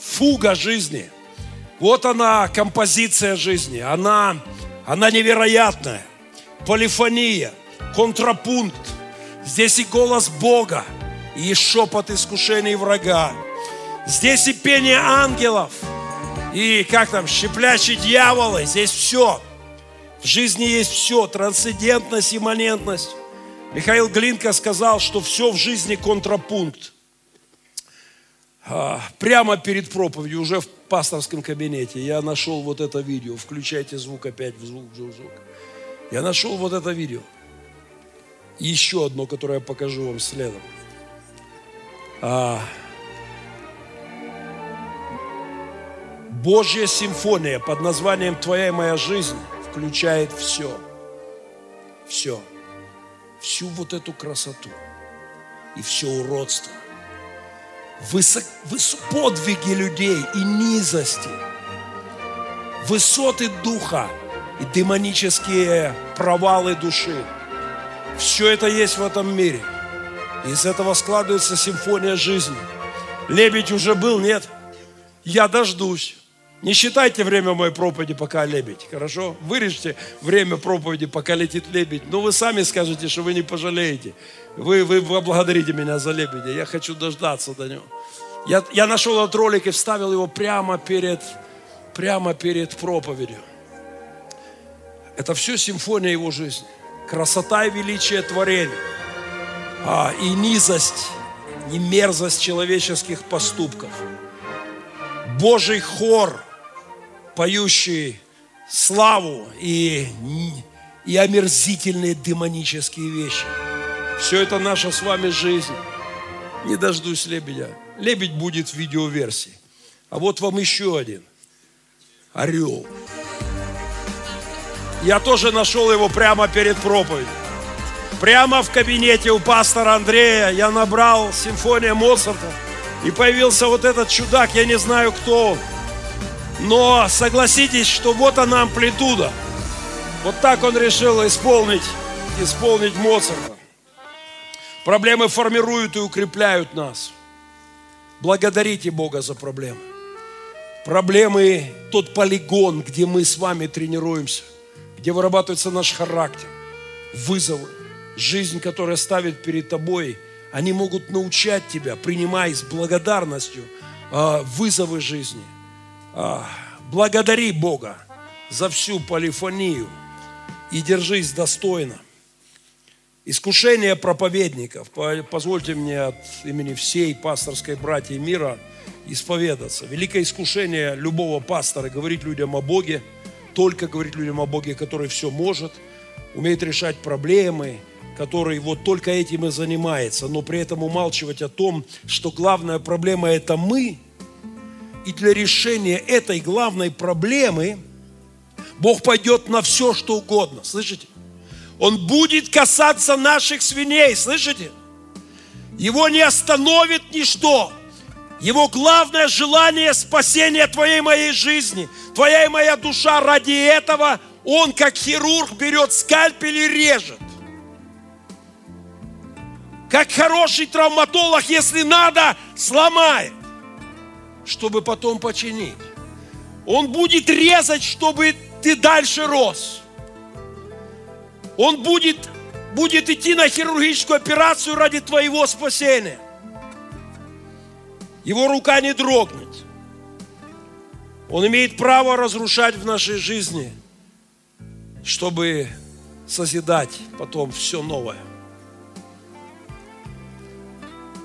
фуга жизни. Вот она композиция жизни. Она, она невероятная. Полифония, контрапункт. Здесь и голос Бога, и шепот искушений врага. Здесь и пение ангелов, и как там, щеплячие дьяволы. Здесь все. В жизни есть все. Трансцендентность, имманентность. Михаил Глинка сказал, что все в жизни контрапункт. А, прямо перед проповедью, уже в пасторском кабинете, я нашел вот это видео. Включайте звук опять, в звук, звук, звук. Я нашел вот это видео. Еще одно, которое я покажу вам следом. А, Божья симфония под названием «Твоя и моя жизнь» включает все. Все. Всю вот эту красоту и все уродство. Высок, выс, подвиги людей и низости. Высоты духа и демонические провалы души. Все это есть в этом мире. Из этого складывается симфония жизни. Лебедь уже был, нет? Я дождусь. Не считайте время моей проповеди, пока лебедь, хорошо? Вырежьте время проповеди, пока летит лебедь. Но вы сами скажете, что вы не пожалеете. Вы, вы благодарите меня за лебедя. Я хочу дождаться до него. Я, я нашел этот ролик и вставил его прямо перед, прямо перед проповедью. Это все симфония его жизни. Красота и величие творений. А, и низость, и мерзость человеческих поступков. Божий хор – поющие славу и, и омерзительные демонические вещи. Все это наша с вами жизнь. Не дождусь лебедя. Лебедь будет в видеоверсии. А вот вам еще один. Орел. Я тоже нашел его прямо перед проповедью. Прямо в кабинете у пастора Андрея я набрал симфония Моцарта. И появился вот этот чудак, я не знаю кто он. Но согласитесь, что вот она амплитуда. Вот так он решил исполнить, исполнить Моцарта. Проблемы формируют и укрепляют нас. Благодарите Бога за проблемы. Проблемы – тот полигон, где мы с вами тренируемся, где вырабатывается наш характер, вызовы, жизнь, которая ставит перед тобой. Они могут научать тебя, принимая с благодарностью а, вызовы жизни – благодари Бога за всю полифонию и держись достойно. Искушение проповедников. Позвольте мне от имени всей пасторской братьи мира исповедаться. Великое искушение любого пастора говорить людям о Боге, только говорить людям о Боге, который все может, умеет решать проблемы, который вот только этим и занимается, но при этом умалчивать о том, что главная проблема – это мы – и для решения этой главной проблемы Бог пойдет на все, что угодно. Слышите? Он будет касаться наших свиней. Слышите? Его не остановит ничто. Его главное желание спасения твоей моей жизни. Твоя и моя душа ради этого он, как хирург, берет скальпель и режет. Как хороший травматолог, если надо, сломает чтобы потом починить. Он будет резать, чтобы ты дальше рос. Он будет, будет идти на хирургическую операцию ради твоего спасения. Его рука не дрогнет. Он имеет право разрушать в нашей жизни, чтобы созидать потом все новое.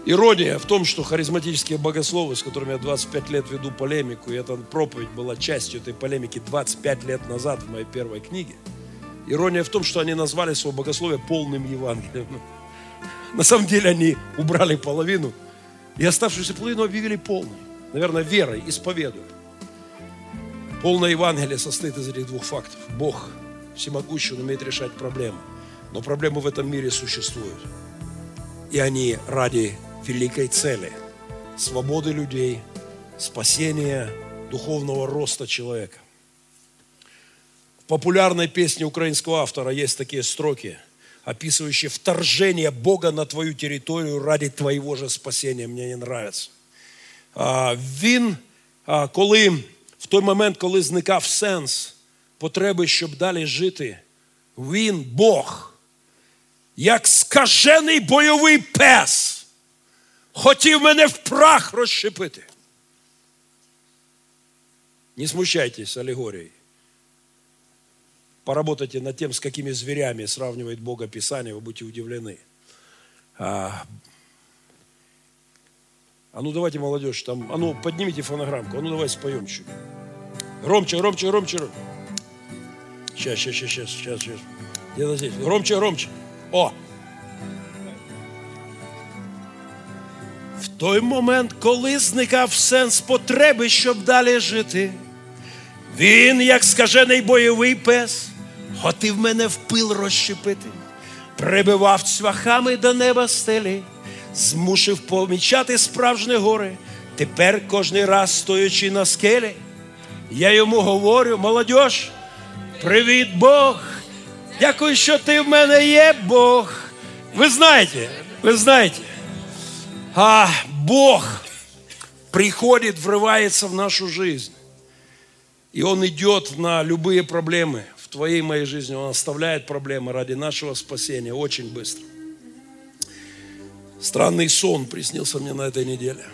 Ирония в том, что харизматические богословы, с которыми я 25 лет веду полемику, и эта проповедь была частью этой полемики 25 лет назад в моей первой книге, ирония в том, что они назвали свое богословие полным Евангелием. На самом деле они убрали половину, и оставшуюся половину объявили полной. Наверное, верой, исповедуют. Полное Евангелие состоит из этих двух фактов. Бог всемогущий, Он умеет решать проблемы. Но проблемы в этом мире существуют. И они ради великой цели – свободы людей, спасения духовного роста человека. популярной песне украинского автора есть такие строки, описывающие вторжение Бога на твою территорию ради твоего же спасения. Мне не нравится. Він, коли в той момент, коли зникав сенс потреби, щоб далі жити, він, Бог, як скажений бойовий пес, хотів мене в прах розщепити. Не смущайтесь аллегорией. Поработайте над тем, с какими зверями сравнивает Бога Писание, вы будете удивлены. А, а ну давайте, молодежь, там, а ну поднимите фонограммку, а ну давай споем чуть. Громче, громче, громче, громче. Сейчас, сейчас, сейчас, сейчас, сейчас. Где-то здесь. Громче, громче. О! В той момент, коли зникав сенс потреби, щоб далі жити, він, як скажений бойовий пес, хотів мене в пил розщепити, прибивав цвяхами до неба стелі, змусив помічати справжнє горе. Тепер кожний раз, стоячи на скелі, я йому говорю, молодь, привіт Бог! Дякую, що ти в мене є, Бог. Ви знаєте, вы знаете, а Бог приходит, врывается в нашу жизнь. И Он идет на любые проблемы в твоей моей жизни. Он оставляет проблемы ради нашего спасения очень быстро. Странный сон приснился мне на этой неделе.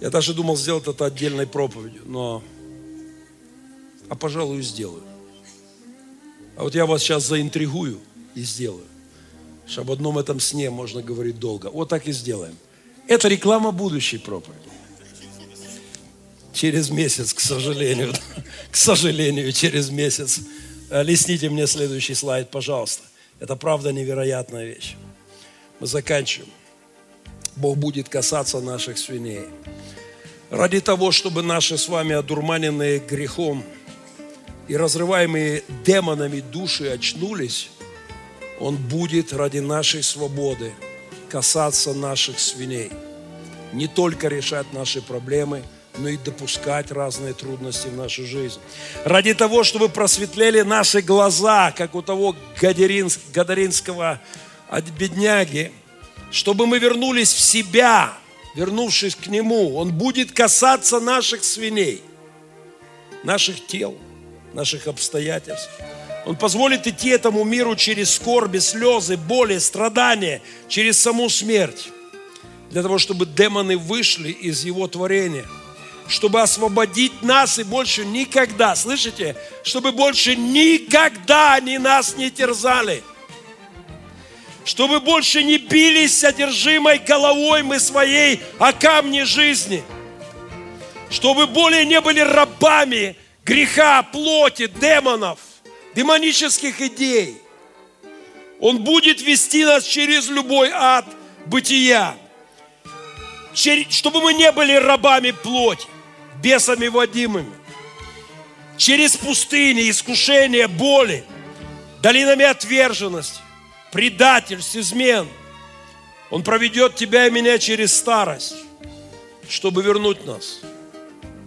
Я даже думал сделать это отдельной проповедью, но, а пожалуй, сделаю. А вот я вас сейчас заинтригую и сделаю. Что об одном этом сне можно говорить долго. Вот так и сделаем. Это реклама будущей проповеди. Через месяц, к сожалению. <laughs> К сожалению, через месяц. Лесните мне следующий слайд, пожалуйста. Это правда невероятная вещь. Мы заканчиваем. Бог будет касаться наших свиней. Ради того, чтобы наши с вами одурманенные грехом и разрываемые демонами души очнулись, Он будет ради нашей свободы касаться наших свиней. Не только решать наши проблемы, но и допускать разные трудности в нашу жизнь. Ради того, чтобы просветлели наши глаза, как у того гадаринского бедняги, чтобы мы вернулись в себя, вернувшись к Нему. Он будет касаться наших свиней, наших тел, наших обстоятельств. Он позволит идти этому миру через скорби, слезы, боли, страдания, через саму смерть. Для того, чтобы демоны вышли из его творения. Чтобы освободить нас и больше никогда, слышите? Чтобы больше никогда они нас не терзали. Чтобы больше не бились одержимой головой мы своей о камне жизни. Чтобы более не были рабами греха, плоти, демонов – демонических идей. Он будет вести нас через любой ад бытия, чтобы мы не были рабами плоти, бесами водимыми, через пустыни, искушения, боли, долинами отверженности, предательств, измен. Он проведет тебя и меня через старость, чтобы вернуть нас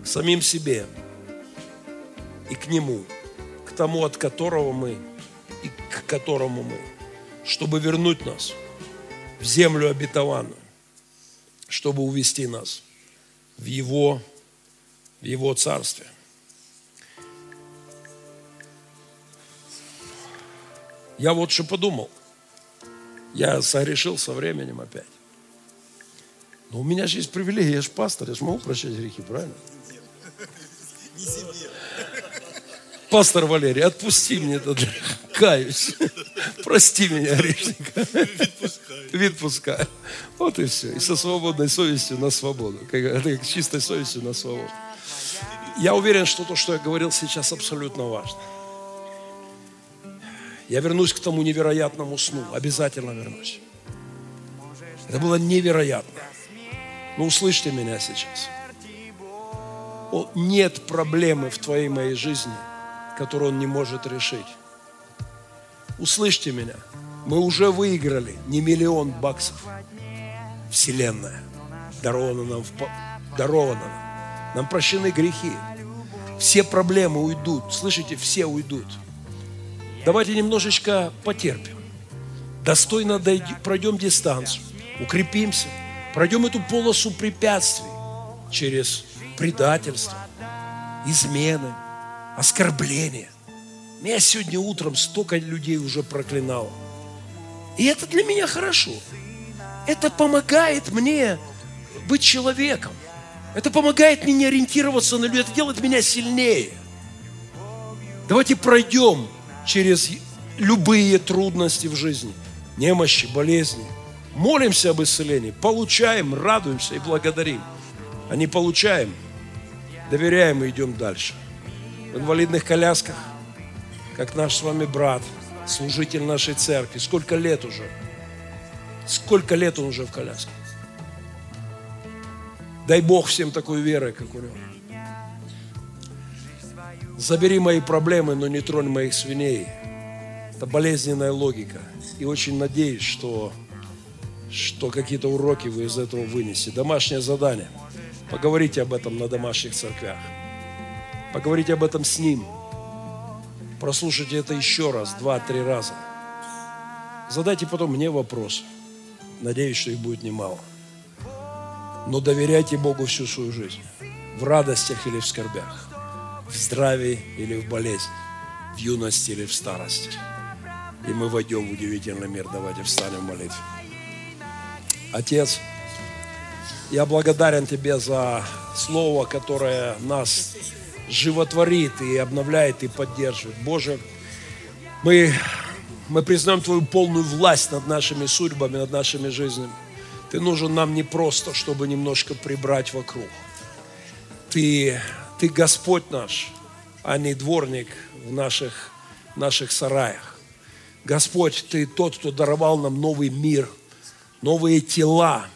к самим себе и к Нему тому, от которого мы и к которому мы, чтобы вернуть нас в землю обетованную, чтобы увести нас в Его, в Его Царствие. Я вот что подумал. Я согрешил со временем опять. Но у меня же есть привилегия, я же пастор, я же могу прощать грехи, правильно? Не себе. Пастор Валерий, отпусти мне этот каюсь. Прости меня, грешника. Відпускаю. Вот и все. И со свободной совестью на свободу. Как, с чистой совестью на свободу. Я уверен, что то, что я говорил сейчас, абсолютно важно. Я вернусь к тому невероятному сну. Обязательно вернусь. Это было невероятно. Но услышьте меня сейчас. О, нет проблемы в твоей моей жизни – которую он не может решить. Услышьте меня. Мы уже выиграли не миллион баксов. Вселенная дарована нам, дарована нам. Нам прощены грехи. Все проблемы уйдут. Слышите, все уйдут. Давайте немножечко потерпим. Достойно дойдем, пройдем дистанцию, укрепимся, пройдем эту полосу препятствий через предательство, измены, оскорбления. Меня сегодня утром столько людей уже проклинало. И это для меня хорошо. Это помогает мне быть человеком. Это помогает мне не ориентироваться на людей. Это делает меня сильнее. Давайте пройдем через любые трудности в жизни, немощи, болезни. Молимся об исцелении, получаем, радуемся и благодарим. А не получаем, доверяем и идем дальше. В инвалидных колясках, как наш с вами брат, служитель нашей церкви. Сколько лет уже? Сколько лет он уже в коляске? Дай Бог всем такой веры, как у него. Забери мои проблемы, но не тронь моих свиней. Это болезненная логика. И очень надеюсь, что, что какие-то уроки вы из этого вынесете. Домашнее задание. Поговорите об этом на домашних церквях. Поговорите об этом с ним. Прослушайте это еще раз, два-три раза. Задайте потом мне вопрос. Надеюсь, что их будет немало. Но доверяйте Богу всю свою жизнь. В радостях или в скорбях. В здравии или в болезни. В юности или в старости. И мы войдем в удивительный мир. Давайте встанем в молитве. Отец, я благодарен Тебе за слово, которое нас животворит и обновляет и поддерживает. Боже, мы, мы признаем Твою полную власть над нашими судьбами, над нашими жизнями. Ты нужен нам не просто, чтобы немножко прибрать вокруг. Ты, ты Господь наш, а не дворник в наших, наших сараях. Господь, Ты тот, кто даровал нам новый мир, новые тела,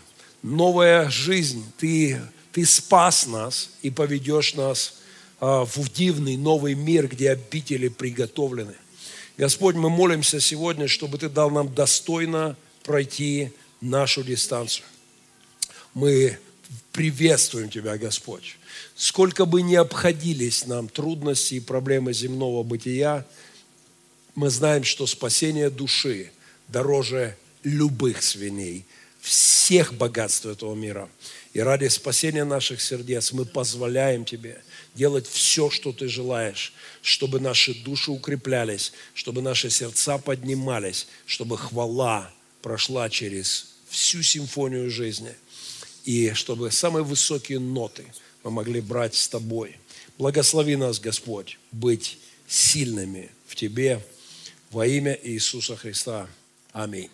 новая жизнь. Ты, ты спас нас и поведешь нас а, в дивный новый мир, где обители приготовлены. Господь, мы молимся сегодня, чтобы Ты дал нам достойно пройти нашу дистанцию. Мы приветствуем Тебя, Господь. Сколько бы ни обходились нам трудности и проблемы земного бытия, мы знаем, что спасение души дороже любых свиней, всех богатств этого мира. И ради спасения наших сердец мы позволяем Тебе делать все, что Ты желаешь, чтобы наши души укреплялись, чтобы наши сердца поднимались, чтобы хвала прошла через всю симфонию жизни. И чтобы самые высокие ноты мы могли брать с Тобой. Благослови нас, Господь, быть сильными в Тебе во имя Иисуса Христа. Аминь.